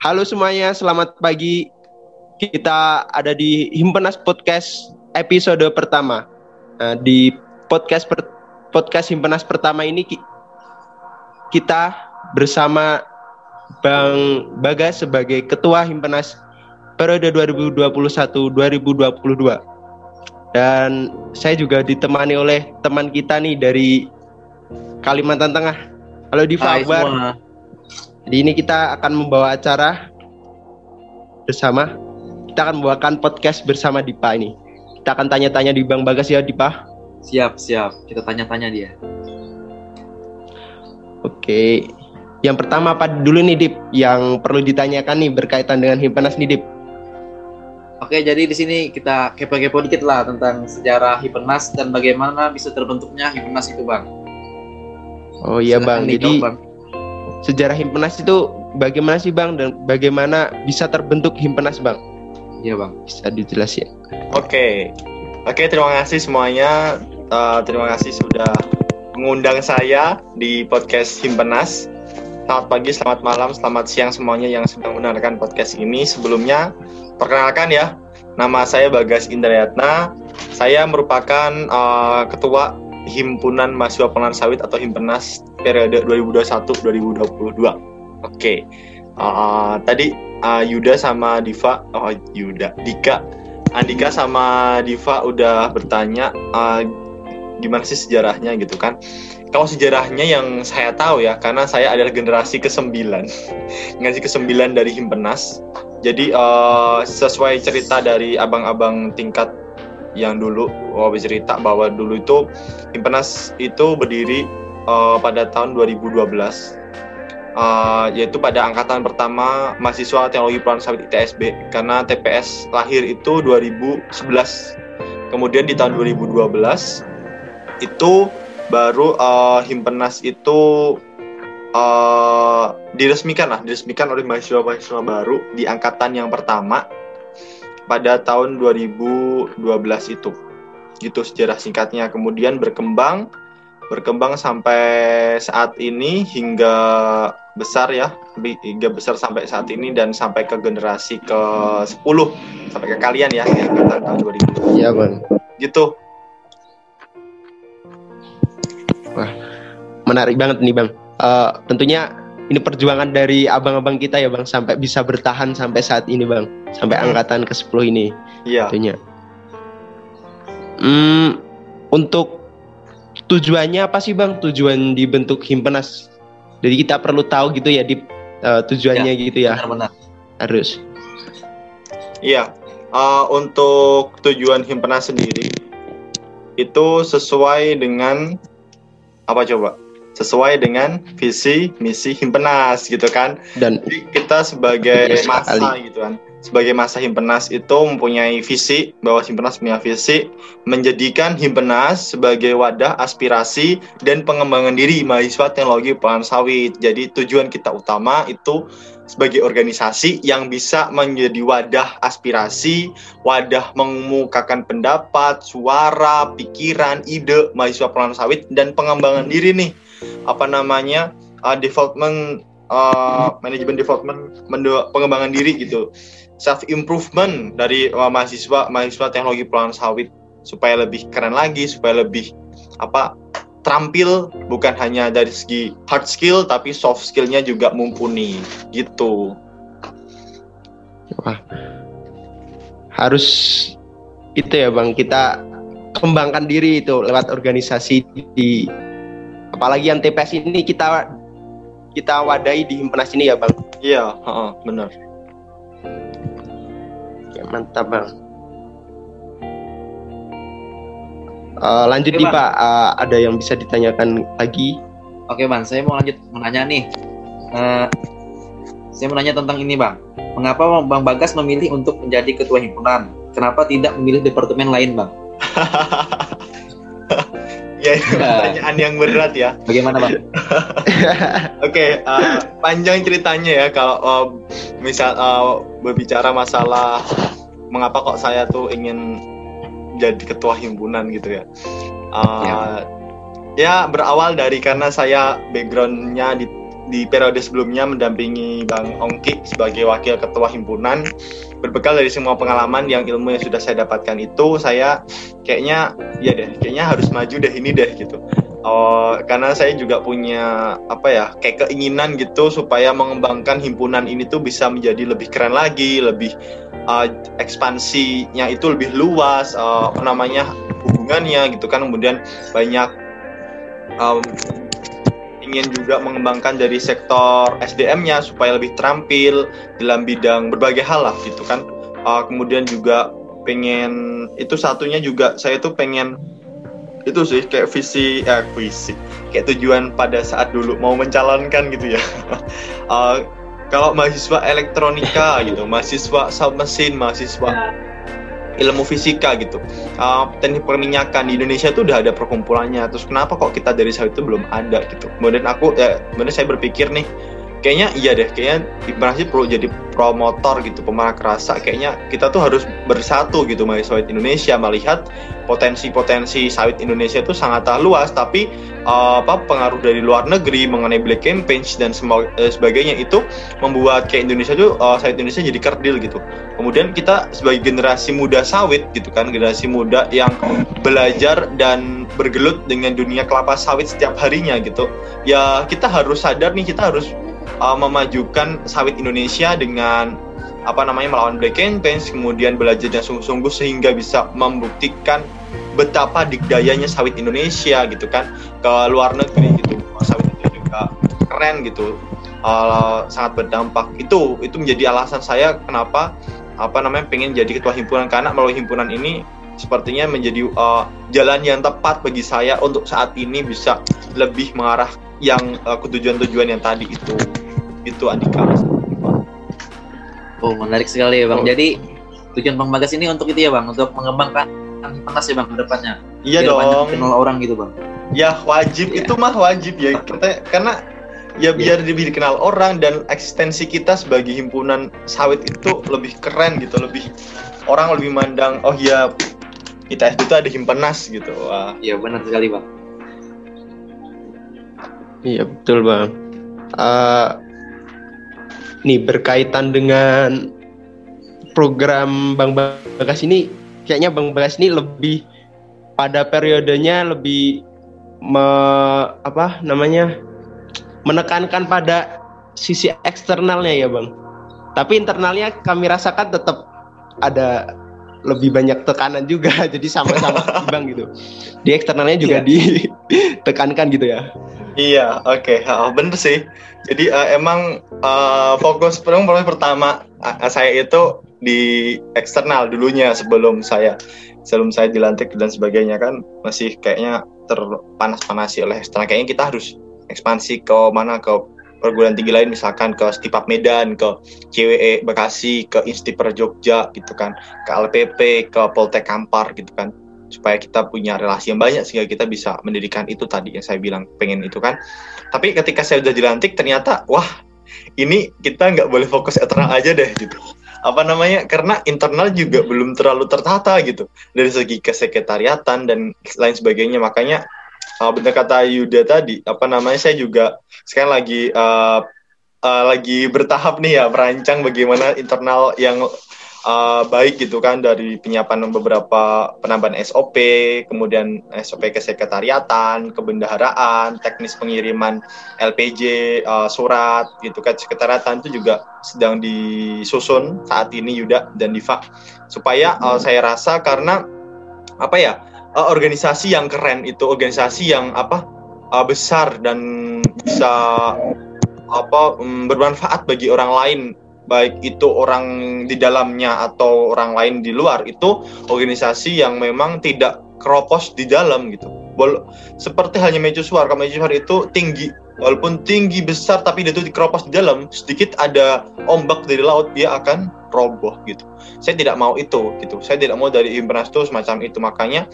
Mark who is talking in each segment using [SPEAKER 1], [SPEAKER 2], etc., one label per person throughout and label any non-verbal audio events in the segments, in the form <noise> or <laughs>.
[SPEAKER 1] Halo semuanya, selamat pagi. Kita ada di Himpenas Podcast episode pertama. Nah, di podcast per, podcast Himpenas pertama ini kita bersama Bang Bagas sebagai Ketua Himpenas periode 2021-2022. Dan saya juga ditemani oleh teman kita nih dari Kalimantan Tengah. Halo Diva
[SPEAKER 2] Hai semua.
[SPEAKER 1] Jadi ini kita akan membawa acara bersama. Kita akan membawakan podcast bersama Dipa ini. Kita akan tanya-tanya di Bang Bagas ya Dipa.
[SPEAKER 2] Siap, siap. Kita tanya-tanya dia.
[SPEAKER 1] Oke. Yang pertama apa dulu nih Dip? Yang perlu ditanyakan nih berkaitan dengan Himpenas nih Dip.
[SPEAKER 2] Oke, jadi di sini kita kepo-kepo dikit lah tentang sejarah Hipernas dan bagaimana bisa terbentuknya Hipernas itu, Bang.
[SPEAKER 1] Oh iya Bang. Jadi
[SPEAKER 2] Bang.
[SPEAKER 1] Sejarah Himpenas itu bagaimana sih Bang dan bagaimana bisa terbentuk Himpenas Bang?
[SPEAKER 2] Iya, Bang.
[SPEAKER 1] Bisa dijelasin.
[SPEAKER 3] Oke, oke terima kasih semuanya. Eh, terima kasih sudah mengundang saya di podcast Himpenas. Selamat pagi, selamat malam, selamat siang semuanya yang sedang mendengarkan podcast ini. Sebelumnya, perkenalkan ya, nama saya Bagas Indrayatna. Saya merupakan eh, ketua Himpunan Mahasiswa Pengelolaan Sawit atau Himpenas periode 2021-2022. Oke, Eh, tadi eh, Yuda sama Diva, oh Yuda, Dika Andika sama Diva udah bertanya uh, gimana sih sejarahnya gitu kan. Kalau sejarahnya yang saya tahu ya, karena saya adalah generasi ke-9. <laughs> generasi ke-9 dari Himpenas. Jadi uh, sesuai cerita dari abang-abang tingkat yang dulu oh, cerita bahwa dulu itu Himpenas itu berdiri uh, pada tahun 2012 uh, yaitu pada angkatan pertama mahasiswa teknologi peran sawit ITSB karena TPS lahir itu 2011 kemudian di tahun 2012 itu baru uh, himpenas itu uh, diresmikan lah diresmikan oleh mahasiswa-mahasiswa baru di angkatan yang pertama pada tahun 2012 itu. Gitu sejarah singkatnya. Kemudian berkembang berkembang sampai saat ini hingga besar ya hingga besar sampai saat ini dan sampai ke generasi ke 10 sampai ke kalian ya di angkatan tahun 2000
[SPEAKER 1] Iya Bang.
[SPEAKER 3] gitu
[SPEAKER 1] Menarik banget nih Bang. Eh, tentunya ini perjuangan dari abang-abang kita ya Bang sampai bisa bertahan sampai saat ini Bang. Sampai angkatan ke-10 ini
[SPEAKER 3] iya
[SPEAKER 1] tentunya. Hmm, untuk tujuannya apa sih Bang? Tujuan dibentuk Himpenas. Jadi kita perlu tahu gitu ya di eh, tujuannya gitu ya.
[SPEAKER 2] Benar-benar.
[SPEAKER 1] Harus.
[SPEAKER 3] Iya, eh, untuk tujuan himpenas sendiri itu sesuai dengan apa coba? Sesuai dengan visi misi himpenas gitu kan.
[SPEAKER 1] Dan
[SPEAKER 3] Jadi kita sebagai
[SPEAKER 1] Betul
[SPEAKER 3] masa
[SPEAKER 1] sekali.
[SPEAKER 3] gitu kan, sebagai masa himpenas itu mempunyai visi bahwa himpenas punya visi menjadikan himpenas sebagai wadah aspirasi dan pengembangan diri mahasiswa teknologi pangan sawit. Jadi tujuan kita utama itu sebagai organisasi yang bisa menjadi wadah aspirasi, wadah mengemukakan pendapat, suara, pikiran, ide mahasiswa pengelolaan sawit dan pengembangan diri nih. Apa namanya? Uh, development uh, manajemen development pengembangan diri gitu self improvement dari uh, mahasiswa mahasiswa teknologi pengelolaan sawit supaya lebih keren lagi supaya lebih apa terampil bukan hanya dari segi hard skill tapi soft skillnya juga mumpuni gitu.
[SPEAKER 1] Wah. Harus itu ya Bang kita kembangkan diri itu lewat organisasi di apalagi yang TPS ini kita kita wadai di himpenas ini ya Bang.
[SPEAKER 3] iya benar
[SPEAKER 1] Ya, mantap Bang. Eh, lanjut
[SPEAKER 2] Oke,
[SPEAKER 1] nih
[SPEAKER 2] Bang.
[SPEAKER 1] Pak, Eh, ada yang bisa ditanyakan lagi?
[SPEAKER 2] Oke, Bang. Saya mau lanjut menanya nih. Eh, saya mau nanya tentang ini, Bang. Mengapa Bang Bagas memilih untuk menjadi ketua himpunan? Kenapa tidak memilih departemen lain, Bang? <laughs>
[SPEAKER 3] ya <laughs> itu pertanyaan yang berat ya
[SPEAKER 2] Bagaimana, Bang? <laughs>
[SPEAKER 3] Oke, uh, panjang ceritanya ya kalau uh, misal uh, berbicara masalah mengapa kok saya tuh ingin jadi ketua himpunan gitu ya. Uh, ya. berawal dari karena saya backgroundnya di di periode sebelumnya mendampingi Bang Ongki sebagai wakil ketua himpunan berbekal dari semua pengalaman yang ilmu yang sudah saya dapatkan itu saya kayaknya ya deh kayaknya harus maju deh ini deh gitu. Uh, karena saya juga punya apa ya kayak keinginan gitu supaya mengembangkan himpunan ini tuh bisa menjadi lebih keren lagi lebih uh, ekspansinya itu lebih luas uh, namanya hubungannya gitu kan. Kemudian banyak um, ingin juga mengembangkan dari sektor SDM-nya supaya lebih terampil dalam bidang berbagai hal lah gitu kan. Uh, kemudian juga pengen itu satunya juga saya tuh pengen itu sih kayak visi eh visi kayak tujuan pada saat dulu mau mencalonkan gitu ya. uh, <laughs> kalau mahasiswa elektronika gitu, mahasiswa sub mesin, mahasiswa ilmu fisika gitu. Uh, teknik perminyakan di Indonesia itu udah ada perkumpulannya. Terus kenapa kok kita dari sawit itu belum ada gitu? Kemudian aku ya kemudian saya berpikir nih kayaknya iya deh kayaknya Hipnasi perlu jadi promotor gitu pemarah kerasa. Kayaknya kita tuh harus bersatu gitu mahasiswa Indonesia melihat potensi-potensi sawit Indonesia itu sangat luas. Tapi uh, apa pengaruh dari luar negeri mengenai black campaign dan uh, sebagainya itu membuat kayak Indonesia tuh uh, sawit Indonesia jadi kerdil gitu. Kemudian kita sebagai generasi muda sawit gitu kan generasi muda yang belajar dan bergelut dengan dunia kelapa sawit setiap harinya gitu ya kita harus sadar nih kita harus uh, memajukan sawit Indonesia dengan apa namanya melawan black campaign kemudian belajar dan sungguh-sungguh sehingga bisa membuktikan betapa dikdayanya sawit Indonesia gitu kan ke luar negeri gitu. Sawit itu juga keren gitu. Uh, sangat berdampak. Itu itu menjadi alasan saya kenapa apa namanya pengen jadi ketua himpunan. Karena melalui himpunan ini sepertinya menjadi uh, jalan yang tepat bagi saya untuk saat ini bisa lebih mengarah yang uh, ke tujuan-tujuan yang tadi itu itu Andika
[SPEAKER 2] oh menarik sekali ya bang. Oh. jadi tujuan bang Bagas ini untuk itu ya bang? Untuk mengembangkan pentas ya bang ke depannya?
[SPEAKER 3] Iya Biar dong.
[SPEAKER 2] kenal orang gitu bang.
[SPEAKER 3] Ya wajib. Ya. itu mah wajib ya. Kita karena ya biar ya. lebih dikenal orang dan eksistensi kita sebagai himpunan sawit itu lebih keren gitu. Lebih orang lebih mandang oh ya kita itu ada himpenas gitu. Wah.
[SPEAKER 2] Iya benar sekali bang.
[SPEAKER 1] Iya betul bang. Uh, nih berkaitan dengan program Bang Bagas ini kayaknya Bang Bagas ini lebih pada periodenya lebih me, apa namanya menekankan pada sisi eksternalnya ya Bang. Tapi internalnya kami rasakan tetap ada lebih banyak tekanan juga <laughs> jadi sama-sama <laughs> bang gitu di eksternalnya juga yeah. ditekankan <laughs> gitu ya
[SPEAKER 3] iya oke okay. oh, bener sih jadi uh, emang uh, fokus program pertama uh, saya itu di eksternal dulunya sebelum saya sebelum saya dilantik dan sebagainya kan masih kayaknya terpanas-panasi oleh eksternal. Kayaknya kita harus ekspansi ke mana ke perguruan tinggi lain misalkan ke Stipap Medan, ke CWE Bekasi, ke Instiper Jogja gitu kan, ke LPP, ke Poltek Kampar gitu kan supaya kita punya relasi yang banyak sehingga kita bisa mendirikan itu tadi yang saya bilang pengen itu kan. Tapi ketika saya udah dilantik ternyata wah ini kita nggak boleh fokus internal aja deh gitu. Apa namanya? Karena internal juga belum terlalu tertata gitu. Dari segi kesekretariatan dan lain sebagainya. Makanya uh, benar kata Yuda tadi apa namanya saya juga sekarang lagi uh, uh, lagi bertahap nih ya merancang bagaimana internal yang uh, baik gitu kan dari penyiapan beberapa penambahan SOP, kemudian SOP kesekretariatan, kebendaharaan, teknis pengiriman LPJ, uh, surat gitu kan. Sekretariatan itu juga sedang disusun saat ini Yuda dan Diva. Supaya uh, saya rasa karena apa ya uh, organisasi yang keren itu organisasi yang apa uh, besar dan bisa apa um, bermanfaat bagi orang lain baik itu orang di dalamnya atau orang lain di luar itu organisasi yang memang tidak keropos di dalam gitu. Bol seperti hanya mercusuar, kalau mercusuar itu tinggi walaupun tinggi besar tapi dia itu dikeropos di dalam sedikit ada ombak dari laut dia akan roboh gitu. Saya tidak mau itu gitu. Saya tidak mau dari Imperas itu semacam itu makanya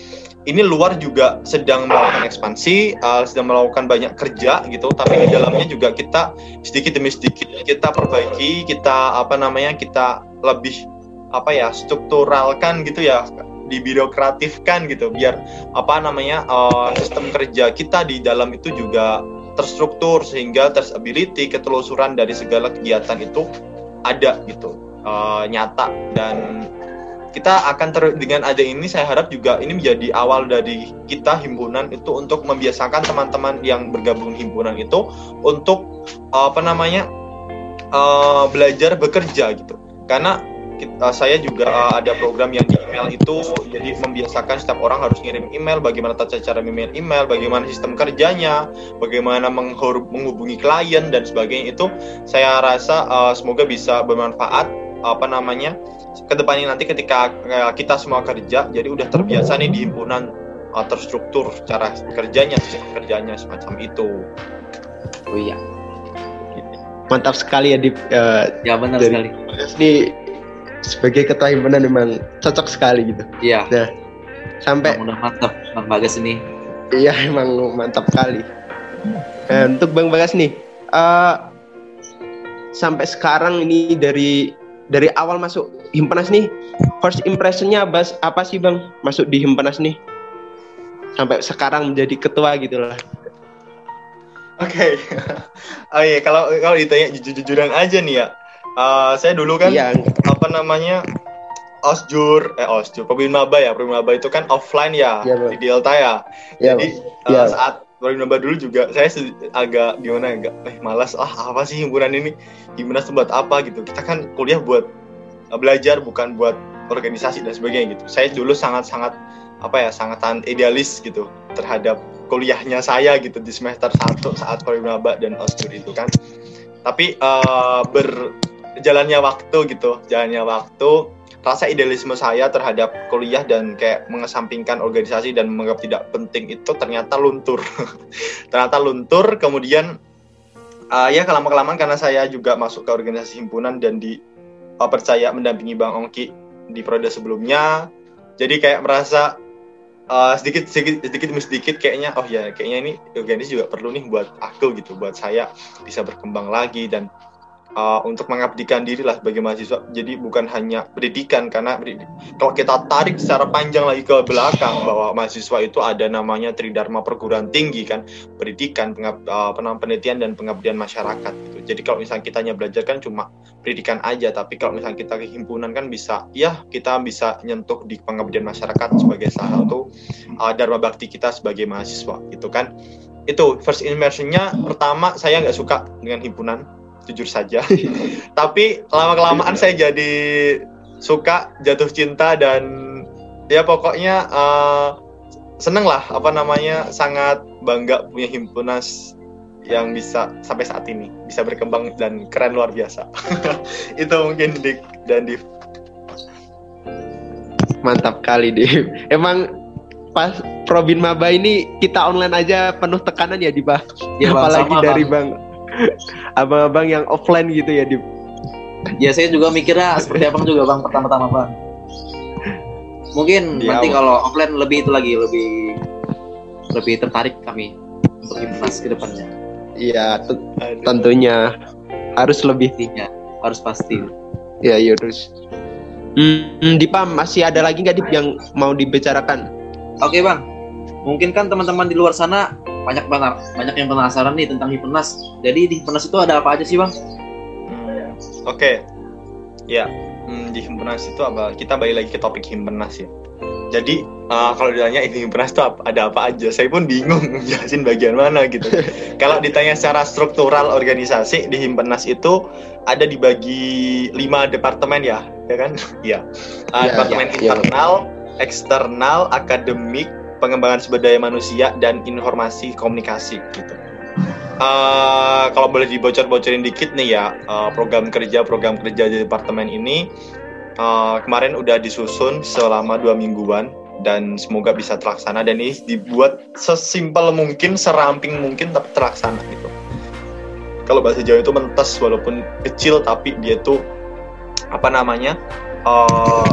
[SPEAKER 3] ini luar juga sedang melakukan ekspansi, uh, sedang melakukan banyak kerja gitu, tapi di dalamnya juga kita sedikit demi sedikit kita perbaiki, kita apa namanya kita lebih apa ya strukturalkan gitu ya dibirokratifkan gitu. Biar apa namanya uh, sistem kerja kita di dalam itu juga terstruktur sehingga traceability ketelusuran dari segala kegiatan itu ada gitu. Uh, nyata. Dan kita akan ter dengan ada ini saya harap juga ini menjadi awal dari kita himpunan itu untuk membiasakan teman-teman yang bergabung himpunan itu untuk uh, apa namanya uh, belajar bekerja gitu. Karena kita, saya juga uh, ada program yang di email itu jadi membiasakan setiap orang harus ngirim email bagaimana tata cara email email bagaimana sistem kerjanya bagaimana menghubungi klien dan sebagainya. Itu saya rasa uh, semoga bisa bermanfaat apa namanya ke depannya nanti ketika kita semua kerja jadi udah terbiasa nih di himpunan uh, terstruktur cara kerjanya sistem kerjanya semacam itu.
[SPEAKER 2] Oh iya.
[SPEAKER 1] Mantap sekali ya di uh,
[SPEAKER 2] ya benar sekali.
[SPEAKER 1] Ini sebagai ketua himpunan memang cocok sekali gitu.
[SPEAKER 2] Iya.
[SPEAKER 1] Nah sampai
[SPEAKER 2] udah mantap bang bagas ini.
[SPEAKER 1] Iya emang mantap sekali. Nah, untuk bang bagas nih uh, sampai sekarang ini dari dari awal masuk himpunas nih first impressionnya apa, apa sih bang? Masuk di himpunas nih? Sampai sekarang menjadi ketua gitu lah.
[SPEAKER 3] Oke. Okay. <laughs> oh iya kalau kalau ditanya jujur-jujuran aja nih ya uh, saya dulu kan iya, apa namanya osjur eh osjur pemimpin maba ya pemimpin maba itu kan offline ya, ya di Delta ya, ya jadi uh, ya. saat pemimpin maba dulu juga saya agak gimana agak eh malas ah apa sih himpunan ini? Gimana buat apa? gitu. Kita kan kuliah buat uh, belajar bukan buat organisasi dan sebagainya gitu. Saya dulu sangat sangat apa ya sangat idealis gitu terhadap kuliahnya saya gitu di semester 1 saat Maba dan Osjur itu kan. Tapi uh, berjalannya waktu gitu jalannya waktu rasa idealisme saya terhadap kuliah dan kayak mengesampingkan organisasi dan menganggap tidak penting itu ternyata luntur. <laughs> Ternyata luntur kemudian uh, ya kelama kelamaan karena saya juga masuk ke organisasi himpunan dan di uh, percaya mendampingi Bang Ongki di periode sebelumnya. Jadi kayak merasa uh, sedikit sedikit sedikit demi sedikit kayaknya oh ya kayaknya ini organisasi juga perlu nih buat aku gitu buat saya bisa berkembang lagi dan uh, untuk mengabdikan diri lah sebagai mahasiswa. Jadi bukan hanya pendidikan karena kalau kita tarik secara panjang lagi ke belakang bahwa mahasiswa itu ada namanya Tridharma perguruan tinggi kan, pendidikan, pengab, uh, penelitian dan pengabdian masyarakat gitu. Jadi kalau misalnya kita hanya belajar kan cuma pendidikan aja, tapi kalau misalnya kita ke himpunan kan bisa ya kita bisa nyentuh di pengabdian masyarakat sebagai salah satu uh, dharma bakti kita sebagai mahasiswa gitu kan. Itu first impressionnya pertama saya nggak suka dengan himpunan jujur saja. <laughs> Tapi lama kelamaan saya jadi suka jatuh cinta dan ya pokoknya uh, seneng lah apa namanya sangat bangga punya himpunas yang bisa sampai saat ini bisa berkembang dan keren luar biasa. <laughs> Itu mungkin Dik dan Div.
[SPEAKER 1] Mantap kali Div. Emang pas Probin Maba ini kita online aja penuh tekanan ya Diva. Ya, Apalagi sama, dari bang. bang abang-abang yang offline gitu ya di
[SPEAKER 2] ya saya juga mikirnya seperti apa juga bang pertama-tama bang. Mungkin di nanti kalau offline lebih itu lagi lebih lebih tertarik kami untuk investasi ke depannya.
[SPEAKER 1] Iya tentunya. Harus lebih.
[SPEAKER 2] Iya, harus pasti.
[SPEAKER 1] Ya ya terus. Hmm, Dipa masih ada lagi nggak Dip yang mau dibicarakan?
[SPEAKER 2] Oke bang. Mungkin kan teman-teman di luar sana banyak banget banyak yang penasaran nih tentang Hipnas. Jadi di Hipnas itu ada apa aja sih bang?
[SPEAKER 3] Hmm, Oke, okay. ya hmm, di Himpenas itu apa? Kita balik lagi ke topik Himpenas ya. Jadi uh, kalau ditanya ini Himpenas itu ada apa aja, saya pun bingung <laughs> jelasin bagian mana gitu. <laughs> kalau ditanya secara struktural organisasi di Himpenas itu ada dibagi lima departemen ya, ya kan? <laughs> Iya. Uh, ya, departemen ya, internal, ya. eksternal, akademik, pengembangan sumber daya manusia dan informasi komunikasi gitu. Uh, kalau boleh dibocor-bocorin dikit nih ya uh, program kerja program kerja di departemen ini uh, kemarin udah disusun selama dua mingguan dan semoga bisa terlaksana dan ini dibuat sesimpel mungkin seramping mungkin tapi terlaksana gitu kalau bahasa Jawa itu mentes walaupun kecil tapi dia tuh apa namanya uh,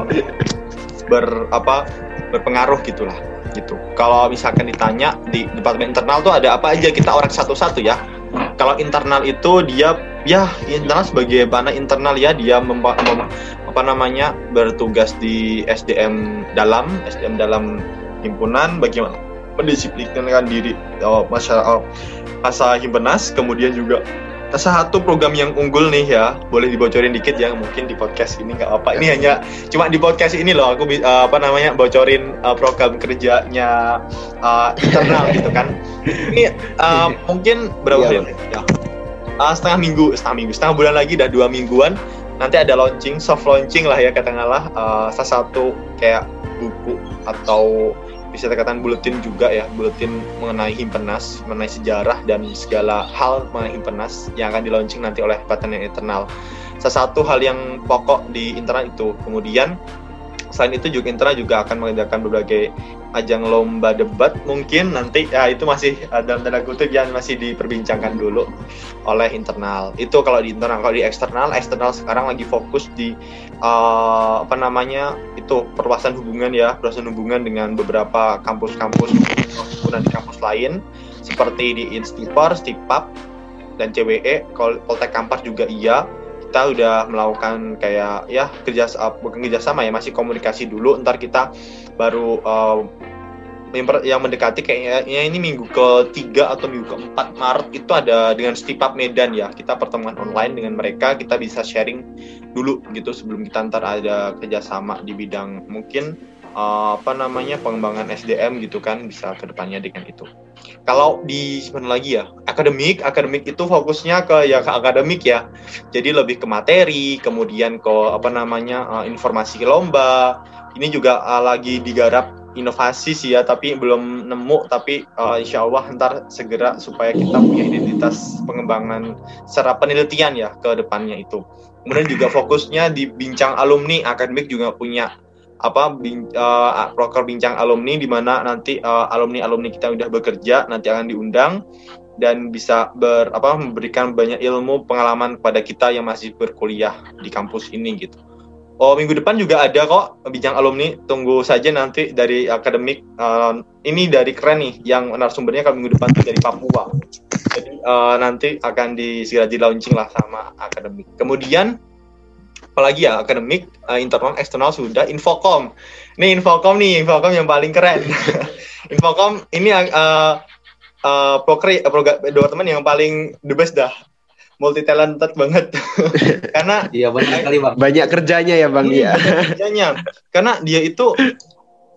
[SPEAKER 3] ber apa berpengaruh gitulah gitu. Kalau misalkan ditanya di departemen internal tuh ada apa aja kita orang satu-satu ya. Kalau internal itu dia ya internal sebagai mana internal ya dia mem, apa namanya bertugas di SDM dalam SDM dalam himpunan bagaimana mendisiplinkan diri oh, masyarakat oh, masa himpenas kemudian juga satu program yang unggul nih ya. Boleh dibocorin dikit ya mungkin di podcast ini nggak apa ini hanya cuma di podcast ini loh aku uh, apa namanya bocorin uh, program kerjanya uh, internal gitu kan. Ini uh, mungkin berapa
[SPEAKER 1] Iya,
[SPEAKER 3] hari ya. Uh, setengah minggu setengah minggu. Setengah bulan lagi dah dua mingguan. Nanti ada launching soft launching lah ya katakanlah. Uh, salah satu kayak buku atau bisa dikatakan buletin juga ya buletin mengenai himpenas mengenai sejarah dan segala hal mengenai himpenas yang akan di launching nanti oleh Badan Internal salah satu hal yang pokok di internal itu kemudian selain itu juga internal juga akan mengadakan berbagai ajang lomba debat. Mungkin nanti ya itu masih uh, dalam tanda kutip yang masih diperbincangkan dulu oleh internal. Itu kalau di internal kalau di eksternal eksternal sekarang lagi fokus di uh, apa namanya itu perluasan hubungan ya. Perluasan hubungan dengan beberapa kampus-kampus dan di kampus lain seperti di Instipar, Stipap dan CWE Poltek Kampar juga iya kita udah melakukan kayak ya kerja bukan kerjasama ya masih komunikasi dulu ntar kita baru uh, yang mendekati kayaknya ini minggu ketiga atau minggu keempat Maret itu ada dengan Stipap Medan ya. Kita pertemuan online dengan mereka kita bisa sharing dulu gitu sebelum kita ntar ada kerjasama di bidang mungkin uh, apa namanya pengembangan SDM gitu kan bisa ke depannya dengan itu. Kalau di mana lagi ya akademik akademik itu fokusnya ke ya ke akademik ya. Jadi lebih ke materi kemudian ke apa namanya uh, informasi lomba. Ini juga uh, lagi digarap inovasi sih ya tapi belum nemu. Tapi uh, insya Allah ntar segera supaya kita punya identitas pengembangan secara penelitian ya ke depannya itu. Kemudian juga fokusnya di bincang alumni akademik juga punya apa bin, uh, proker bincang alumni di mana nanti uh, alumni alumni kita udah bekerja nanti akan diundang dan bisa ber apa memberikan banyak ilmu pengalaman kepada kita yang masih berkuliah di kampus ini gitu. Oh minggu depan juga ada kok bincang alumni. Tunggu saja nanti dari akademik. Uh, ini dari keren nih. Yang narasumbernya kalau minggu depan tuh dari Papua. Jadi uh, nanti akan di segera di launching lah sama akademik. Kemudian apalagi ya akademik, uh, internal, eksternal sudah. Infocom. Nih Infocom nih, Infocom yang paling keren. <laughs> Infocom ini uh, uh, proker, program departemen yang paling the best dah multi talented banget <laughs> karena
[SPEAKER 2] iya banyak kali bang
[SPEAKER 1] banyak kerjanya ya bang
[SPEAKER 3] iya, banyak kerjanya karena dia itu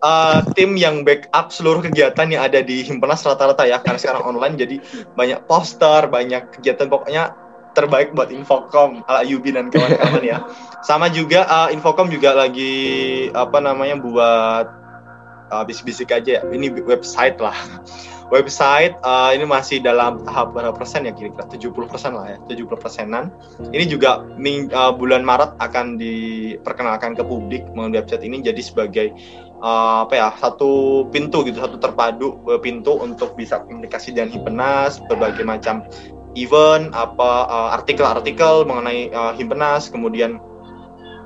[SPEAKER 3] uh, tim yang backup seluruh kegiatan yang ada di himpunas rata-rata ya karena sekarang online jadi banyak poster banyak kegiatan pokoknya terbaik buat Infocom ala Yubi dan kawan-kawan ya. Sama juga uh, Infocom juga lagi apa namanya buat uh, bisik-bisik aja ya. Ini website lah. <laughs> Website uh, ini masih dalam tahap berapa persen ya kira-kira? 70 persen lah ya 70 persenan. Ini juga ming, uh, bulan Maret akan diperkenalkan ke publik mengenai website ini jadi sebagai uh, apa ya satu pintu gitu satu terpadu pintu untuk bisa komunikasi dengan himpenas berbagai macam event apa artikel-artikel uh, mengenai uh, himpenas kemudian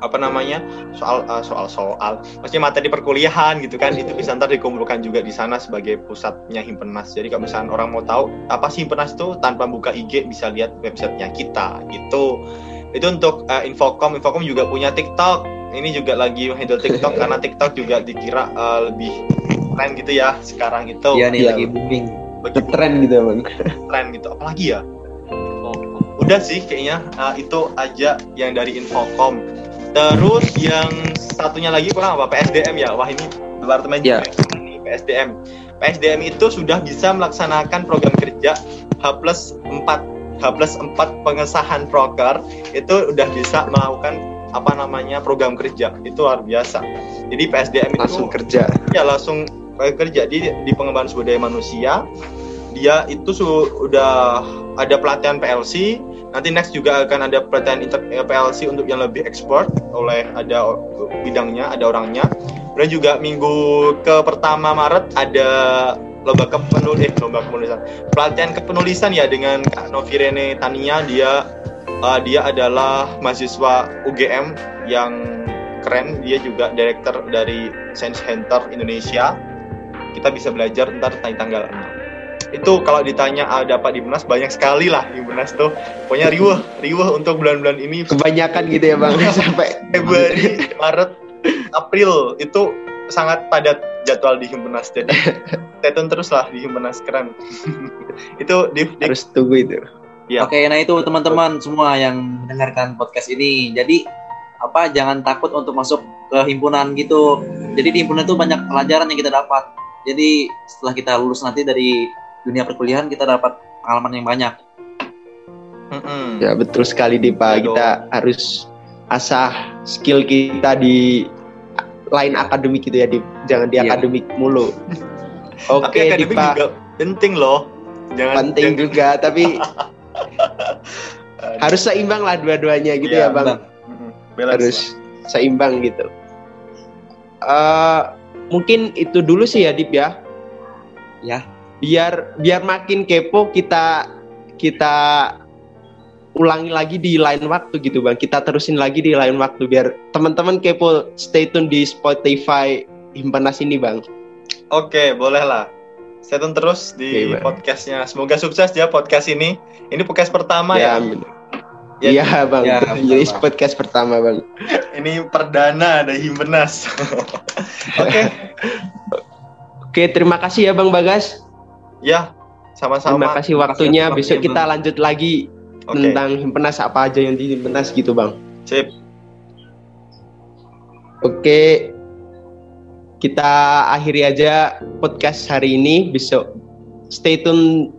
[SPEAKER 3] apa namanya soal uh, soal soal maksudnya materi perkuliahan gitu kan itu bisa ntar dikumpulkan juga di sana sebagai pusatnya himpenas. Jadi kalau misalnya orang mau tahu apa sih himpenas itu tanpa buka IG bisa lihat websitenya kita gitu. Itu untuk uh, infocom. Infocom juga punya TikTok. Ini juga lagi handle TikTok karena TikTok juga dikira uh, lebih keren gitu ya sekarang itu
[SPEAKER 2] iya nih ya. lagi booming.
[SPEAKER 1] Bagi tren gitu ya bang.
[SPEAKER 3] Tren gitu. Apalagi ya udah sih kayaknya uh, itu aja yang dari infocom Terus yang satunya lagi kurang apa? PSDM ya. Wah ini departemen
[SPEAKER 1] yeah.
[SPEAKER 3] ini PSDM. PSDM itu sudah bisa melaksanakan program kerja H plus 4 H plus 4 pengesahan proker itu udah bisa melakukan apa namanya program kerja itu luar biasa. Jadi PSDM itu
[SPEAKER 1] langsung kerja.
[SPEAKER 3] Ya langsung kerja di di pengembangan sumber daya manusia. Dia itu sudah ada pelatihan PLC, Nanti next juga akan ada pelatihan inter PLC untuk yang lebih ekspor oleh ada bidangnya, ada orangnya. Dan juga minggu ke pertama Maret ada lomba kepenulisan, eh, lomba kepenulisan, pelatihan kepenulisan ya dengan Kak Novirene Tania. Dia uh, dia adalah mahasiswa UGM yang keren. Dia juga direktur dari Science Center Indonesia. Kita bisa belajar ntar tanggal 6 itu kalau ditanya ah, dapat di Benas banyak sekali lah di Benas tuh pokoknya riuh riuh untuk bulan-bulan ini
[SPEAKER 1] kebanyakan gitu ya bang <laughs> sampai
[SPEAKER 3] Februari Maret April itu sangat padat jadwal di Himpunas jadi <laughs> stay tune terus lah di Himpunas keren <laughs> itu di, di
[SPEAKER 1] Harus tunggu itu.
[SPEAKER 3] ya
[SPEAKER 2] Oke, nah itu teman-teman semua yang mendengarkan podcast ini. Jadi apa jangan takut untuk masuk ke himpunan gitu. Jadi di himpunan itu banyak pelajaran yang kita dapat. Jadi setelah kita lulus nanti dari dunia perkuliahan kita dapat pengalaman yang banyak.
[SPEAKER 3] Mm-mm.
[SPEAKER 1] Ya betul sekali Dipa.
[SPEAKER 3] Ya,
[SPEAKER 1] Kita harus asah skill kita di lain akademik gitu ya, Dip. Jangan di
[SPEAKER 2] Iya.
[SPEAKER 1] akademik mulu. <laughs> Oke,
[SPEAKER 3] akademik
[SPEAKER 1] Dipa.
[SPEAKER 3] juga penting loh jangan
[SPEAKER 1] Penting
[SPEAKER 3] jangan-
[SPEAKER 1] juga, tapi
[SPEAKER 3] Aduh. <laughs>
[SPEAKER 1] harus seimbang lah dua-duanya gitu
[SPEAKER 3] Iya,
[SPEAKER 1] ya, Bang.
[SPEAKER 2] Bang.
[SPEAKER 3] Mm-mm. Balance
[SPEAKER 1] Harus seimbang gitu. Eh, mungkin itu dulu sih ya, Dip ya.
[SPEAKER 2] Ya.
[SPEAKER 1] Biar biar makin kepo kita kita ulangi lagi di lain waktu gitu bang kita terusin lagi di lain waktu biar teman-teman kepo stay tune di Spotify Himpenas ini bang
[SPEAKER 3] Oke, boleh lah. Stay tune terus di
[SPEAKER 1] Bang.
[SPEAKER 3] podcastnya. Semoga sukses ya podcast ini. Ini podcast pertama ya.
[SPEAKER 1] amin.
[SPEAKER 3] Ya,
[SPEAKER 1] iya bang
[SPEAKER 2] ya,
[SPEAKER 1] jadi
[SPEAKER 2] Bang.
[SPEAKER 1] podcast pertama bang
[SPEAKER 3] Ini perdana ada Himpenas. <laughs> Oke,
[SPEAKER 1] oke terima kasih ya bang Bagas
[SPEAKER 3] ya, sama-sama.
[SPEAKER 1] terima kasih
[SPEAKER 2] Terima
[SPEAKER 1] waktunya
[SPEAKER 2] kasih
[SPEAKER 1] besok kita lanjut lagi
[SPEAKER 3] Oke,
[SPEAKER 1] tentang Himpenas apa aja yang di Himpenas gitu bang
[SPEAKER 3] sip.
[SPEAKER 1] Oke, kita akhiri aja podcast hari ini. Besok stay tune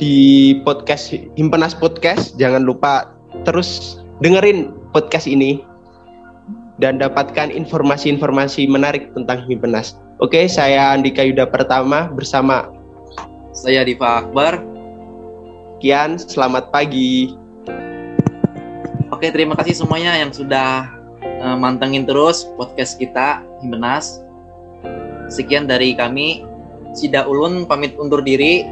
[SPEAKER 1] di podcast Himpenas Podcast. Jangan lupa terus dengerin podcast ini dan dapatkan informasi-informasi menarik tentang Himpenas. Oke, saya Andika Yuda Pertama bersama
[SPEAKER 2] Saya Diva Akbar.
[SPEAKER 1] Kian. Selamat pagi.
[SPEAKER 2] Oke, terima kasih semuanya yang sudah eh, mantengin terus podcast kita Himpenas. Sekian dari kami. Sida Ulun pamit undur diri.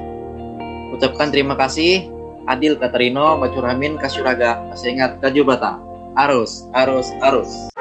[SPEAKER 2] Ucapkan terima kasih. Adil Katarino, Bacuramin, Kasyuraga. Masih ingat Kaju Batang. Arus, arus, arus.